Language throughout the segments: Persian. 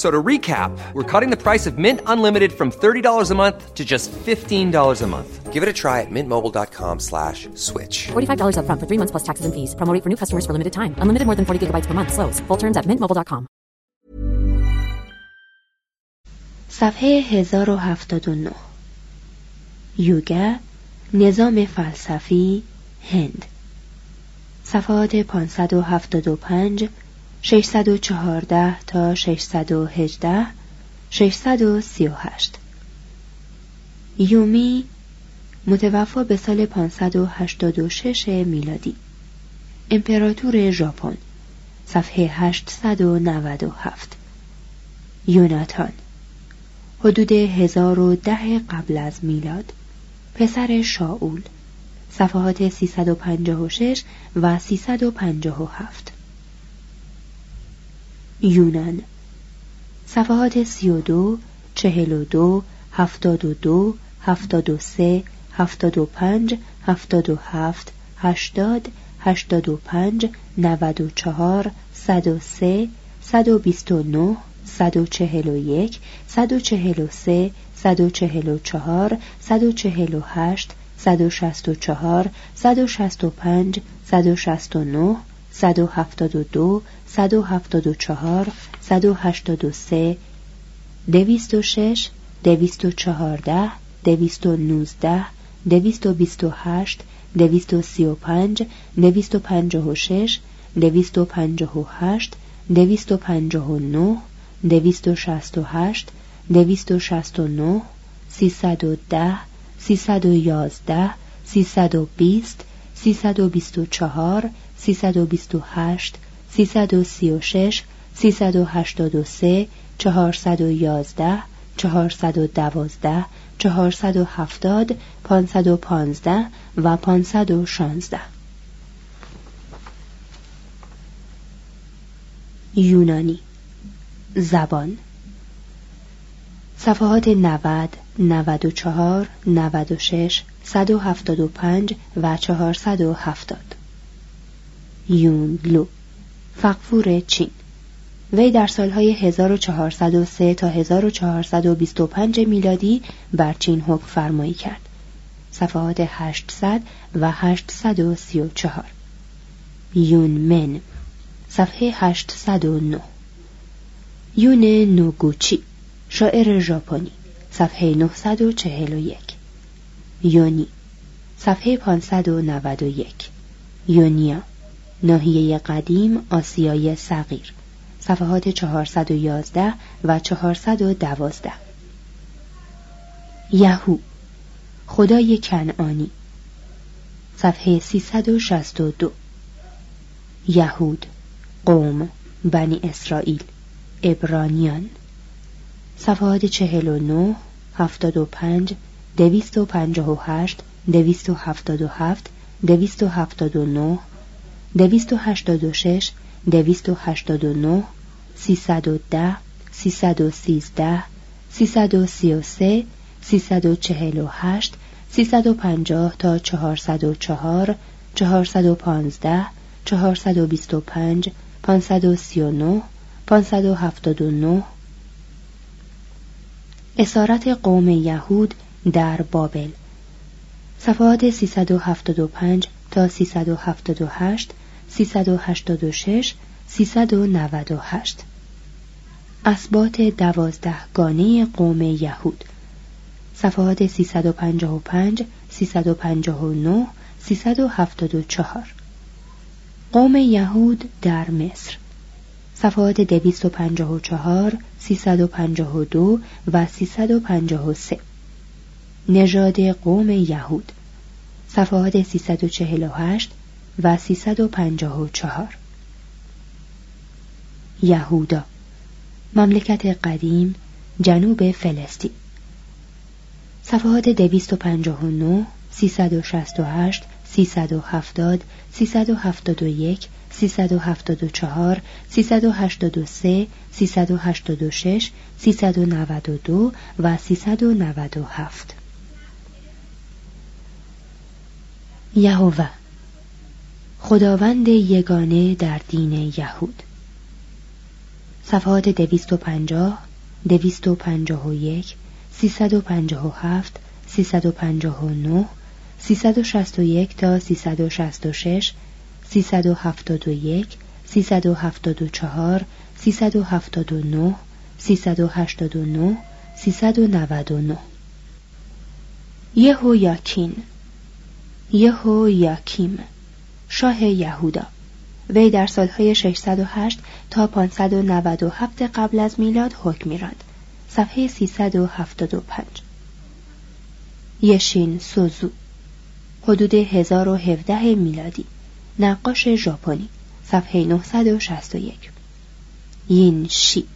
So to recap, we're cutting the price of Mint Unlimited from $30 a month to just $15 a month. Give it a try at mintmobile.com slash switch. $45 upfront for three months plus taxes and fees. Promo rate for new customers for limited time. Unlimited more than 40 gigabytes per month. Slows. Full terms at mintmobile.com. صفحه 1079 یوگا نظام فلسفی هند صفحات 575 614 تا 618 638 یومی متوفا به سال 586 میلادی. امپراتور ژاپن صفحه 897 یوناتان حدود 1010 قبل از میلاد. پسر شاول صفحات 356 و 357 یونان صفحات 32 42 72 73 75 77 80 85 94 103 129 141 143 144 148 164 165 169 172 174 183 206 214 219 228 235 256 258 259 268 269 310 311 320 324 328 336 383 411 412 470 515 و 516 یونانی. زبان. صفحات 90 94 96 175 و 470 یونگلو فقفور چین. وی در سالهای 1403 تا 1425 میلادی بر چین حکم فرمایی کرد. صفحات 800 و 834 یون من صفحه 809 یون نوگوچی شاعر ژاپنی صفحه 941 یونی صفحه 591 یونیا ناحیه قدیم آسیای صغیر. صفحات 411 و 412 یهو. خدای کنعانی. صفحه 362 یهود. قوم بنی اسرائیل. ابرانیان. صفحات 49 75 دویست و پنجاه و هشت دویست و هفتاد و هفت دویست و هفتاد و نه دویست و هشتاد و شش دویست و هشتاد و نه سیصد و ده سیصد و سیزده سیصد و سی و سه سیصد و چهل و هشت سیصد و پنجاه تا چهارصد و چهار چهارصد و پانزده چهارصد و بیست و پنج پانصد و سی و نه پانصد و هفتاد و نه. اسارت قوم یهود در بابل. صفحات 375 تا 378 386 398 اسبات دوازدهگانه قوم یهود. صفحات 355 359 374 قوم یهود در مصر. صفحات 254 352 و 353 نژاد قوم یهود. صفحات 348 و 354 یهودا مملکت قدیم جنوب فلسطین. صفحات 259 368 370 371 374 383 386 392 و 397 یهوه خداوند یگانه در دین یهود. صفحات 250 251 357 359 361 تا 366 371 374 379 389 399 یهو یاکین یهو یاکیم. شاه یهودا. وی در سالهای 608 تا 597 قبل از میلاد حکم میراند. صفحه 375 یشین سوزو. حدود 1017 میلادی. نقاش ژاپنی. صفحه 961 یین شی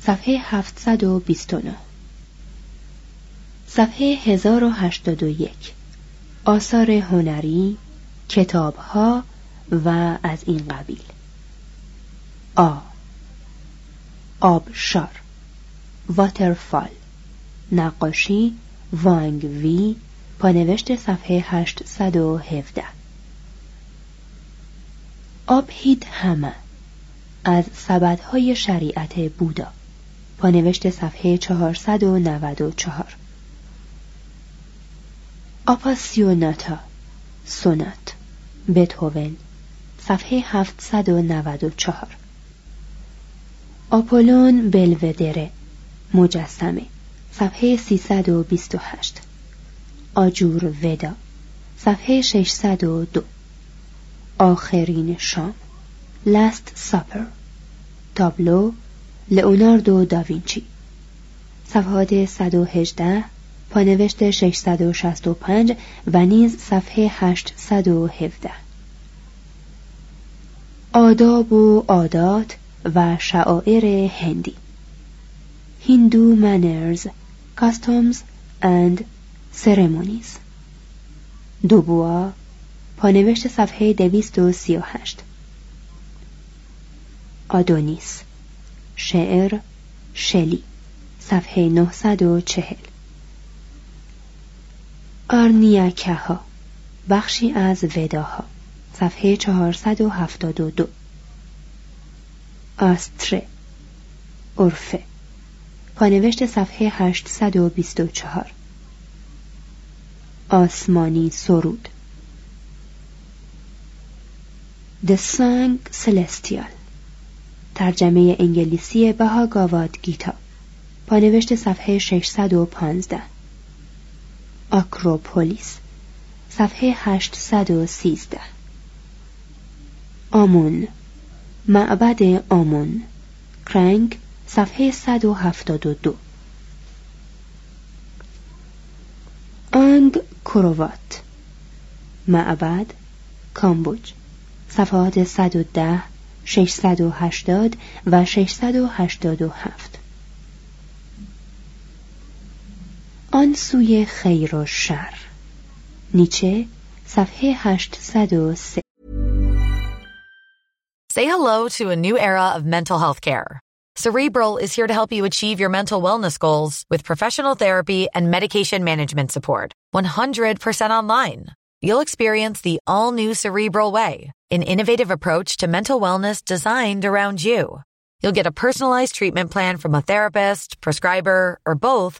صفحه 729 صفحه 1081 آثار هنری کتابها و از این قبیل. آ. آبشار. واترفال نقاشی. وانگ وی. پانوشت صفحه 817 آبهید همه. از سبدهای شریعت بودا. پانوشت صفحه 494 آپاسیوناتا. سونات. بتوون صفحه 794 آپولون بلودره مجسمه صفحه 328 آجور ودا صفحه 602 آخرین شام لاست ساپر تابلو لئوناردو داوینچی. صفحات 118 پانوشت 665 و نیز صفحه 817 آداب و عادات و شعائر هندی. هندو manners, customs and ceremonies. دوبوا پانوشت صفحه 238 آدونیس شعر شلی. صفحه 940 آرنیاکه ها بخشی از وداها صفحه 472 آستره عرفه پانوشت صفحه 824 آسمانی سرود. The Song Celestial ترجمه انگلیسی بهاگاواد گیتا پانوشت صفحه 615 آکروپولیس صفحه 813 آمون معبد آمون کرنگ صفحه 172 آنگ کروات معبد کامبوج صفحات 110 680 و 687 آن سوی خیر و شر نیچه صفحه 803 Say hello to a new era of mental health care. Cerebral is here to help you achieve your mental wellness goals with professional therapy and medication management support. 100% online. You'll experience the all new Cerebral Way, an innovative approach to mental wellness designed around you. You'll get a personalized treatment plan from a therapist, prescriber, or both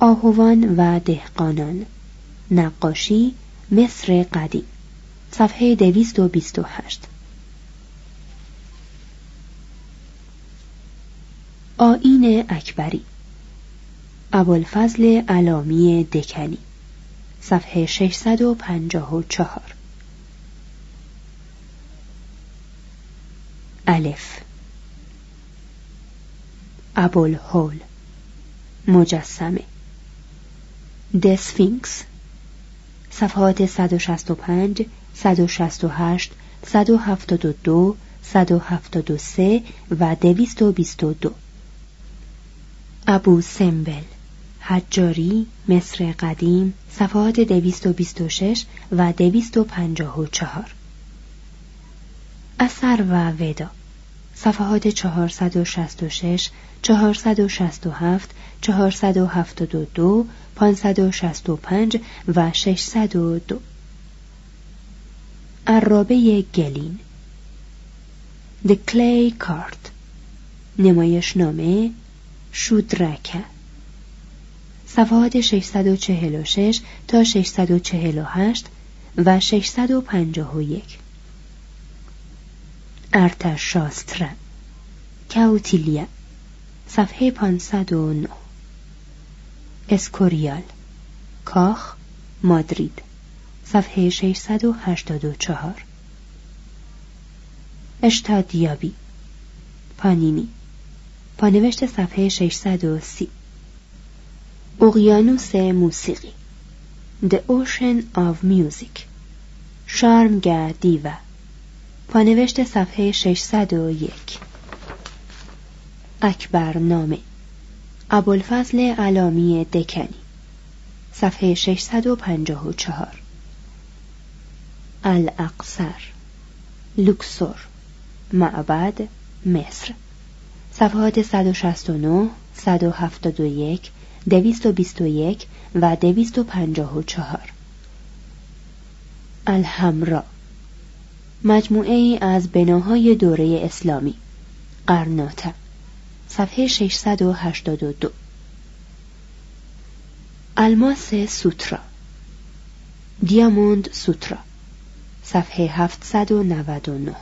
آهوان و دهقانان. نقاشی مصر قدیم. صفحه دویست و بیست و هشت. آین اکبری. ابوالفضل علامی دکنی. صفحه 654 الف. ابوالهول. مجسمه. دسفینکس صفحات 165 168 172 173 و 222 ابو سمبل حجاری مصر قدیم صفحات 226 و 254 اثر و ودا. صفحات 466 467 472 565 و 602 عرابه گلین. The Clay Card نمایشنامه شودرکه. صفحات 646 تا 648 و 651 ارتشاستر کاوتیلیا. صفحه 509 اسکوریال. کاخ مادرید. صفحه 684 اشتادیابی. پانینی. پانوشت صفحه 630 اقیانوس موسیقی. The Ocean of Music. شارمگا دیوا پانوشت صفحه 601 اکبر نامه ابوالفضل علامی دکنی صفحه 654 الاقصر لوکسور معبد مصر. صفحات 169 171 221 و 254 الحمرا مجموعه ای از بناهای دوره اسلامی قرناطه. صفحه 682 الماس سوترا. دیاموند سوترا. صفحه 799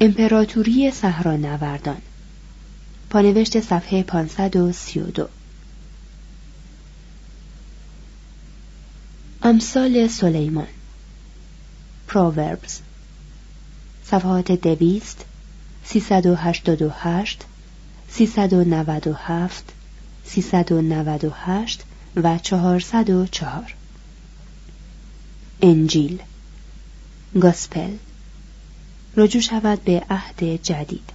امپراتوری صحرانوردان. پانوشت صفحه 532 امثال سلیمان. پرووربز. صفحات دویست سیصد و هشتاد و هشت سیصد و نود و هفت سیصد و نود و هشت و چهارصد و چهار. انجیل گاسپل رجوع شود به عهد جدید.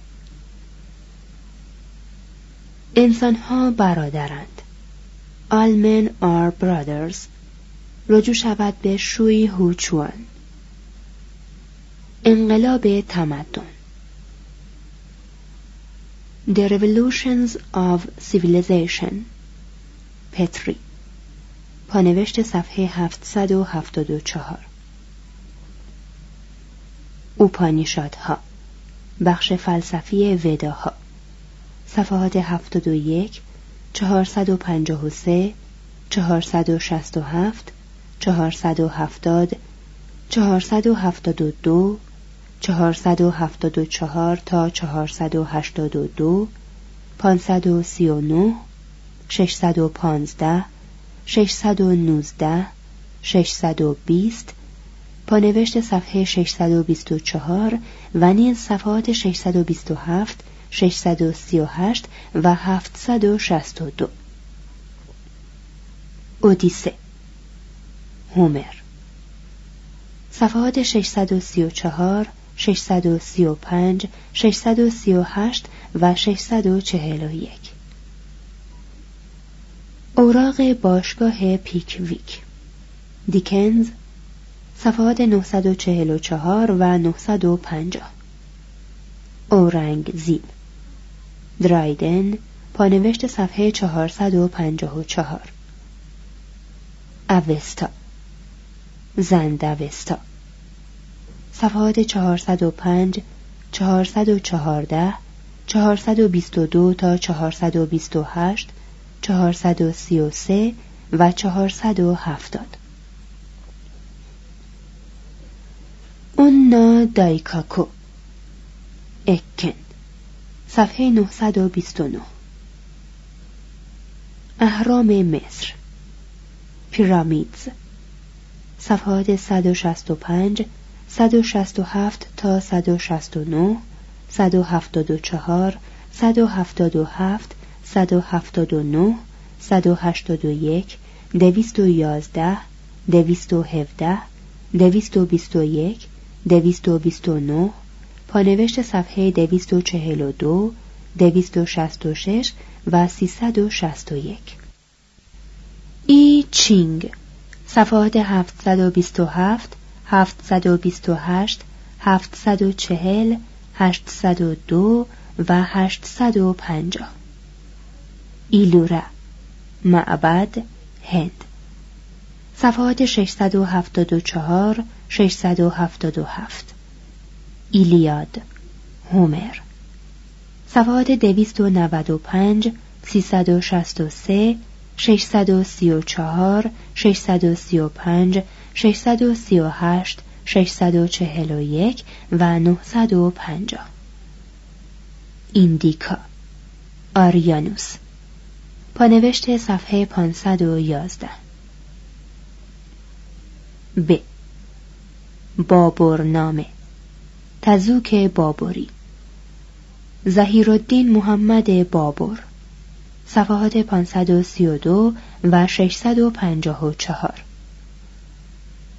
انسانها برادرند. All men are brothers. رجوع شود به شوی هوچوان. انقلاب تمدن. The Revolutions of Civilization پتری پانوشت صفحه 774 اوپانیشادها بخش فلسفی وداها. صفحات 71 453 467 470 472 474 تا 482 539 615 619 620 پانوشت صفحه 624 و نیز صفحات 627 638 و 762 اودیسه هومر. صفحات 634 635 638 و 641 اوراق باشگاه پیکویک. دیکنز صفحات 944 و 950 اورنگ زیب. درایدن پانوشت صفحه 454 اوستا زند اوستا. صفحات 405 414 422 تا 428 433 و 470 اونا دایکاکو. اکن. صفحه 929 اهرام مصر. پیرامیدز صفحات 165 167 تا 169 174 177 179 181 211 217 221 229 پانوشت صفحه 242 266 و 361 ای چینگ صفحات 727 728 740 802 و 850 ایلورا معبد هند. صفحات 674 677 ایلیاد هومر. صفحات 295 363 634 635 638 641 و 950 ایندیکا آریانوس. پانوشت صفحه 511 ب. بابرنامه تزوک بابری. زهیرالدین محمد بابر صفحات 532 و 654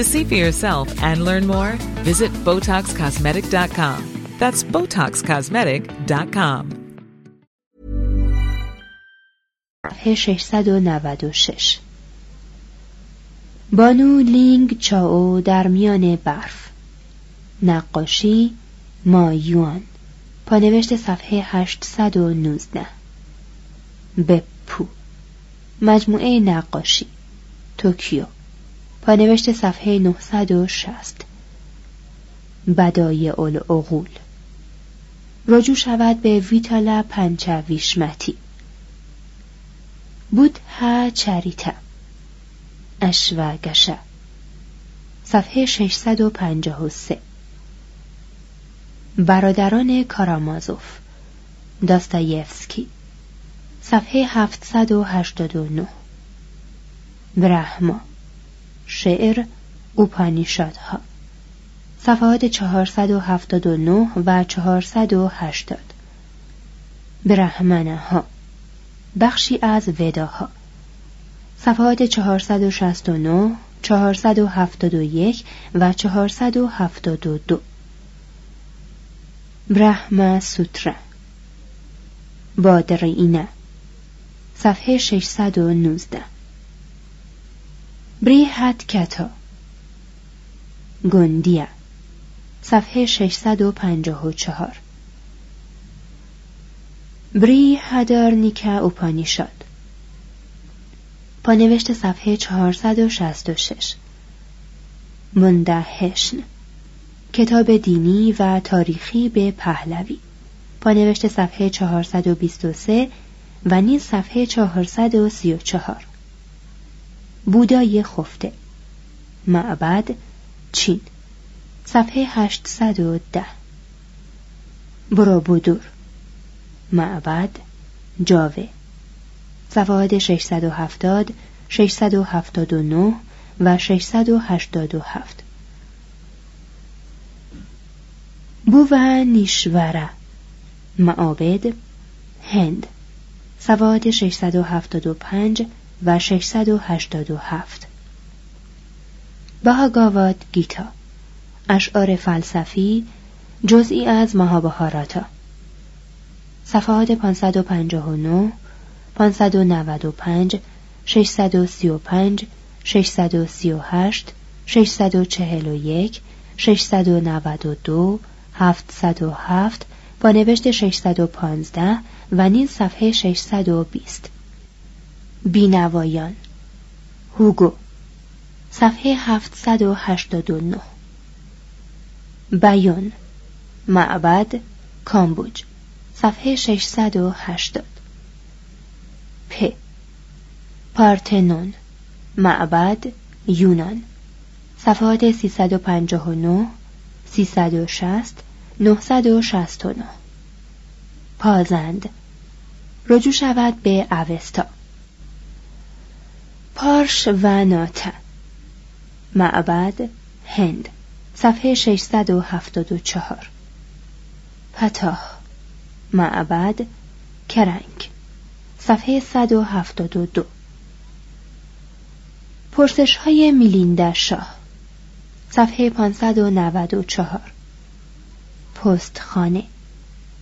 To see for yourself and learn more, visit BotoxCosmetic.com. That's BotoxCosmetic.com. صفحه 696 بانو لینگ چاو در میان برف نقاشی مایوان پانوشت صفحه 819 بپو مجموعه نقاشی توکیو پانوشت صفحه 960 بدای العقول. رجوع شود به ویتالا پنچویشمتی. بود ها چریتا. اشوگشه صفحه 653 برادران کارامازوف. داستایفسکی. صفحه 789 برهما. شعر اوپانیشادها. صفحات 479 و 480 برهمنه ها بخشی از وداها. صفحات 469 471 و 472 برهما سوترا. بادرینه صفحه 619 بریحت کتا. گندیه. صفحه 654 بری هدارنیکا اوپانیشاد پانوشت صفحه 466 مندهشن. کتاب دینی و تاریخی به پهلوی. پانوشت صفحه 423 و نیز صفحه 434 بودای خفته. معبد چین. صفحه 810 بودور. معبد جاوه. صفحات 670 679 و 687 بوون نیشوره. معابد هند. صفحات 675 و 687 بهاگاواد گیتا اشعار فلسفی جزئی از مهابهاراتا صفحات 559 595 635 638 641 692 707 با نوشت 615 و نیز صفحه 620 بینوایان. هوگو صفحه 789 بیان معبد کامبوج صفحه 680 پ پارتنون معبد یونان. صفحات 359 360 969 پازند رجوع شود به اوستا. پارش و ناتا معبد هند. صفحه 674 پتاه معبد کرنگ. صفحه 172 پرسش های میلیندا شاه. صفحه 594 پستخانه.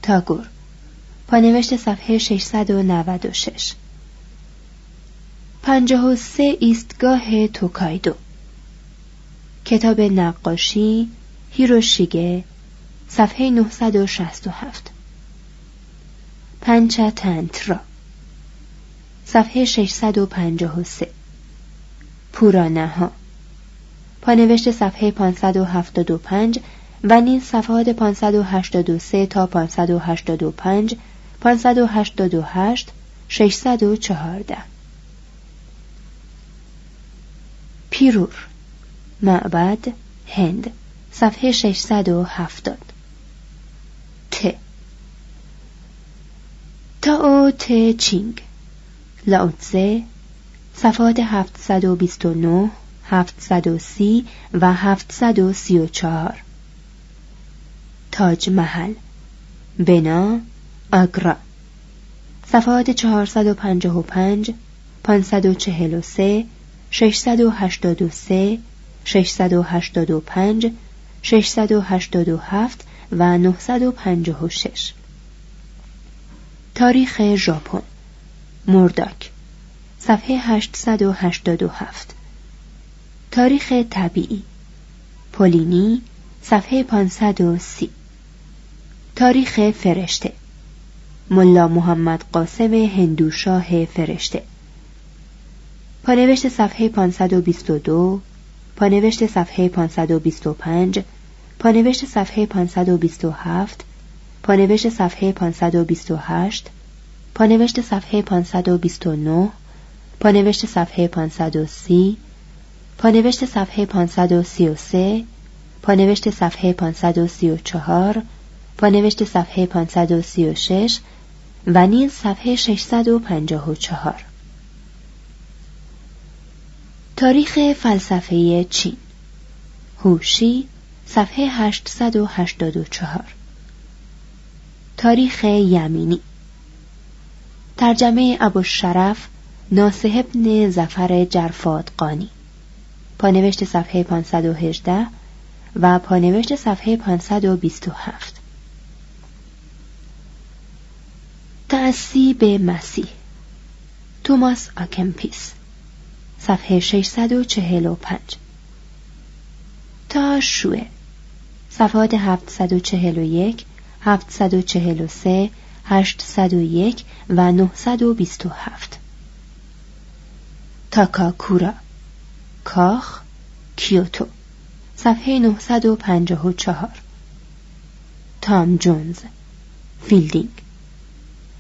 تاگور. پانوشت صفحه 696 53 ایستگاه توکایدو. کتاب نقاشی هیروشیگه صفحه 967 پنچتنترا. صفحه 653 پورانه ها پانوشت صفحه 575 و نیز صفحات 583 تا 585 588 614 پیرور. معبد هند صفحه 670 ت. تاو ت چینگ. لاوتزه صفحات 729 730 و 734 تاج محل. بنا آگرا. صفحات 455 543 683 685 687 و 956 تاریخ ژاپن. مرداک. صفحه 887 تاریخ طبیعی. پولینی. صفحه 530 تاریخ فرشته. ملا محمد قاسم هندوشاه فرشته. پانوشت صفحه 522 پانوشت صفحه 525 پانوشت صفحه 527 پانوشت صفحه 528 پانوشت صفحه 529 پانوشت صفحه 530 پانوشت صفحه 533 پانوشت صفحه 534 پانوشت صفحه 536 و نیز صفحه 654 تاریخ فلسفه چین. هوشی صفحه 884 تاریخ یمینی. ترجمه ابو شرف ناسه ابن زفر جرفات قانی. پانوشت صفحه 518 و پانوشت صفحه 527 تأسی به مسیح. توماس آکمپیس. صفحه 645 تا شوه. صفحات 741 743 801 و 927 تاکاکورا. کاخ کیوتو. صفحه 954 تام جونز. فیلدینگ.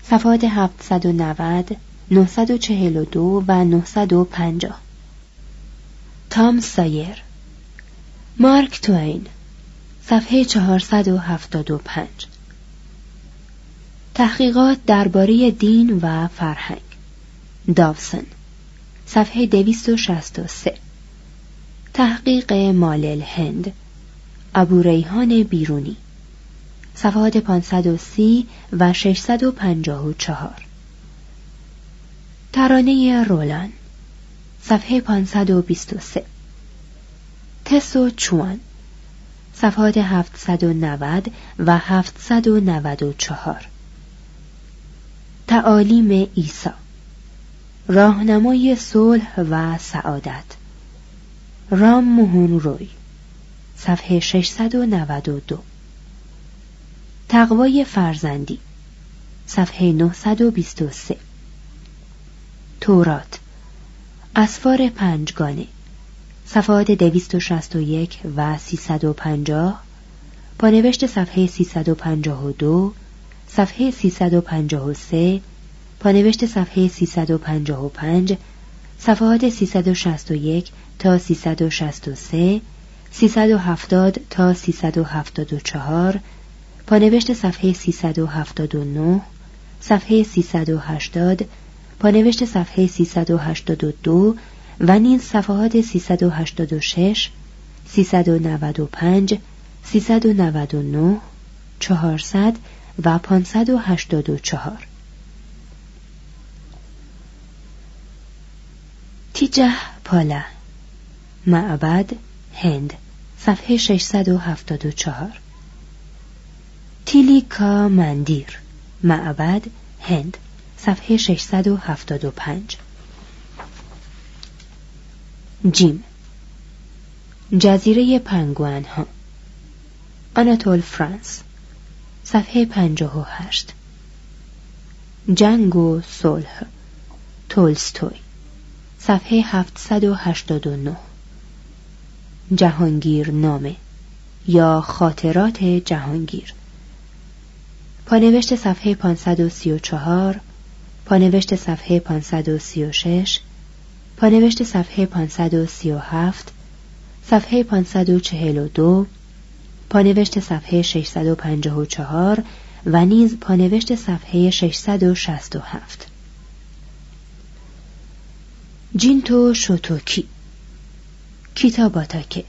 صفحات 790 942 و 950 تام سایر. مارک توین. صفحه 475 تحقیقات درباره دین و فرهنگ. داوسن. صفحه 263 تحقیق مال الهند. ابو ریحان بیرونی. صفحات 530 و 654 ترانه رولان صفحه 523 تسو چوان صفحات 790 و 794 تعالیم عیسی راهنمای صلح و سعادت. رام مهون روی صفحه 692 تقوای فرزندی صفحه 923 تورات اسفار پنجگانه صفحات 261 و 350 پانوشت صفحه 352 صفحه 353 پانوشت صفحه 355 صفحات 361 تا 363 370 تا 374 پانوشت صفحه 379 صفحه 380 پانوشت صفحه 382 و نیز صفحات 386 395 399 400 و 584 تیجه پالا معبد هند صفحه 674 تیلیکا مندیر معبد هند. صفحه 675 جیم. جزیره پنگوان ها. آناتول فرانس. صفحه 58 جنگ و صلح. تولستوی. صفحه 789 جهانگیر نامه. یا خاطرات جهانگیر. پانوشت صفحه 534 پانوشت صفحه 536 پانوشت صفحه 537 صفحه 542 پانوشت صفحه 654 و نیز پانوشت صفحه 667 جینتو شوتوکی کیتاباتاکه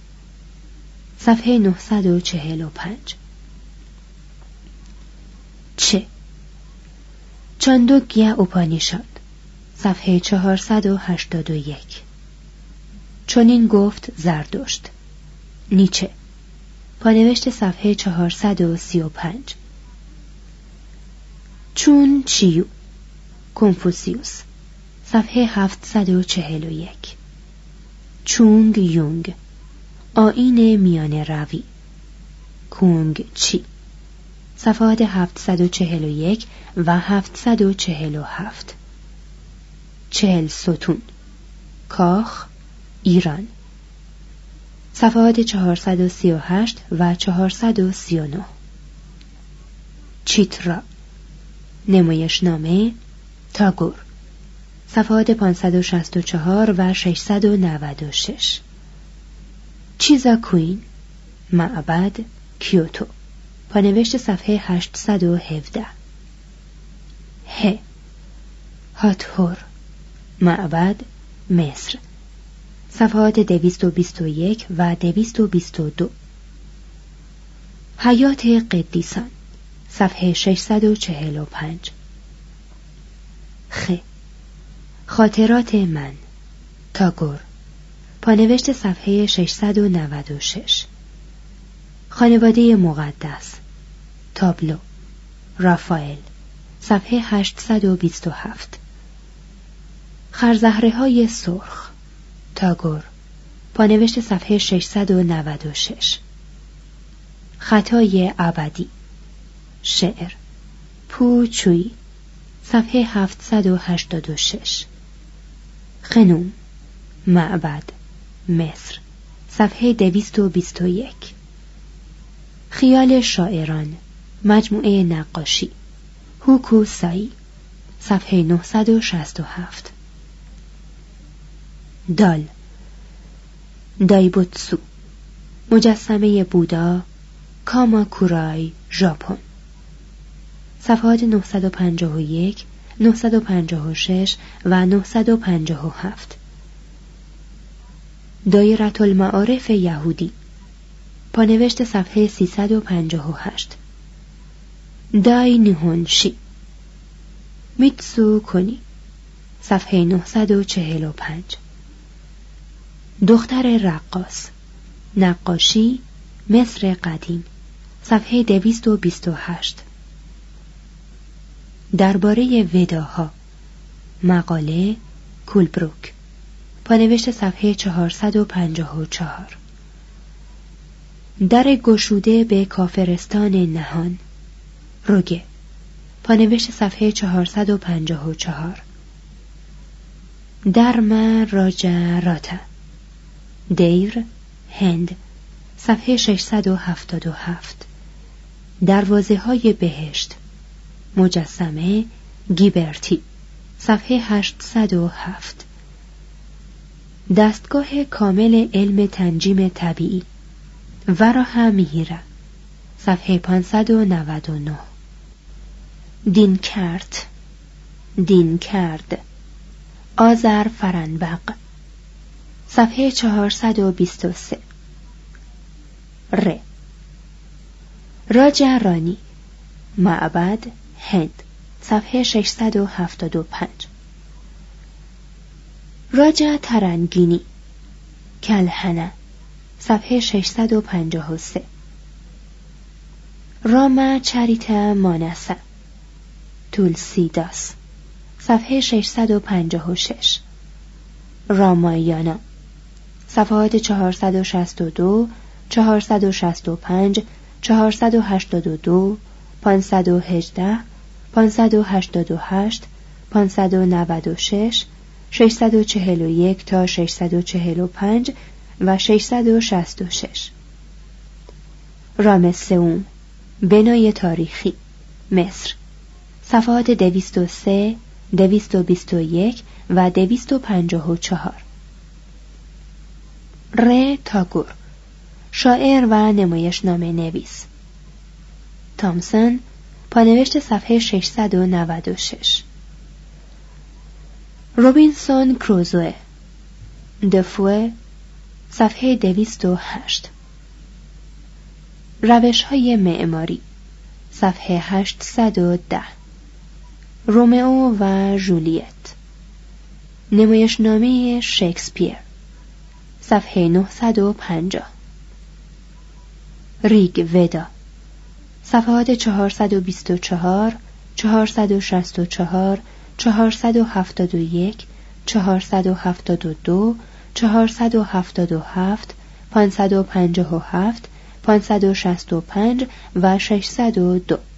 صفحه 945 چه؟ چاندوگیا اوپانیشاد صفحه 481 چنین گفت زردشت نیچه. پانوشت صفحه 435 چون چیو؟ کنفوسیوس. صفحه 741 چونگ یونگ. آین میان روی کونگ چی؟ صفحات 741 و 747 چهل ستون. کاخ ایران. صفحات 438 و 439 چیترا. نمایشنامه تاگور. صفحات 564 و 696 چیزا کوین. معبد کیوتو. پانوشت صفحه 817 ه. هاتهور معبد مصر. صفحات دویست و بیست و یک و دویست و بیست و دو. حیات قدیسان. صفحه 645 خ. خاطرات من. تاگور. پانوشت صفحه 696 خانواده مقدس. تابلو. رافائل. صفحه 827 خرزهره های سرخ. تاگور. پانوشت صفحه 696 خطای ابدی. شعر. پوچوی صفحه 786 خنوم. معبد. مصر. صفحه 221 خیال شاعران مجموعه نقاشی هوکو سایی صفحه 967 دال دایبوتسو مجسمه بودا کاما کورای ژاپن. صفحات 951 956 و 957 دایرت المعارف یهودی. پانوشت صفحه 358 دای نیهونشی میتسو کنی. صفحه 945 دختر رقاص. نقاشی مصر قدیم. صفحه 228 درباره وداها. مقاله کولبروک. پانوشت صفحه 454 در گشوده به کافرستان نهان. روگه پانوشت صفحه 454 درم راجراتا. دیر هند. صفحه 677 دروازه های بهشت. مجسمه گیبرتی. صفحه 807 دستگاه کامل علم تنجیم طبیعی. وراها میهیره صفحه 599 دین کرد. دین کرد. آذر فرنبق. صفحه 423 ر. راجع رانی. معبد هند. صفحه 675 راجع ترنگینی. کلهنه. صفحه 653 راما چریتا مانسه. تولسیداس. صفحه 656 رامایانا. صفحات 462 465 482 518 588 596 641 تا 645 و 666 رامسئوم بنای تاریخی. مصر. صفحات 203 221 و 254 ر. تاگور. شاعر و نمایش نامه نویس. تامسون پانوشت صفحه 696 روبینسون کروزوه دفوه صفحه 208 روش های معماری. صفحه 810 رومئو و جولیت. نمایشنامه شکسپیر. صفحه 950 ریگ ودا. صفحات 424 464 471 472 477 557 565 و 602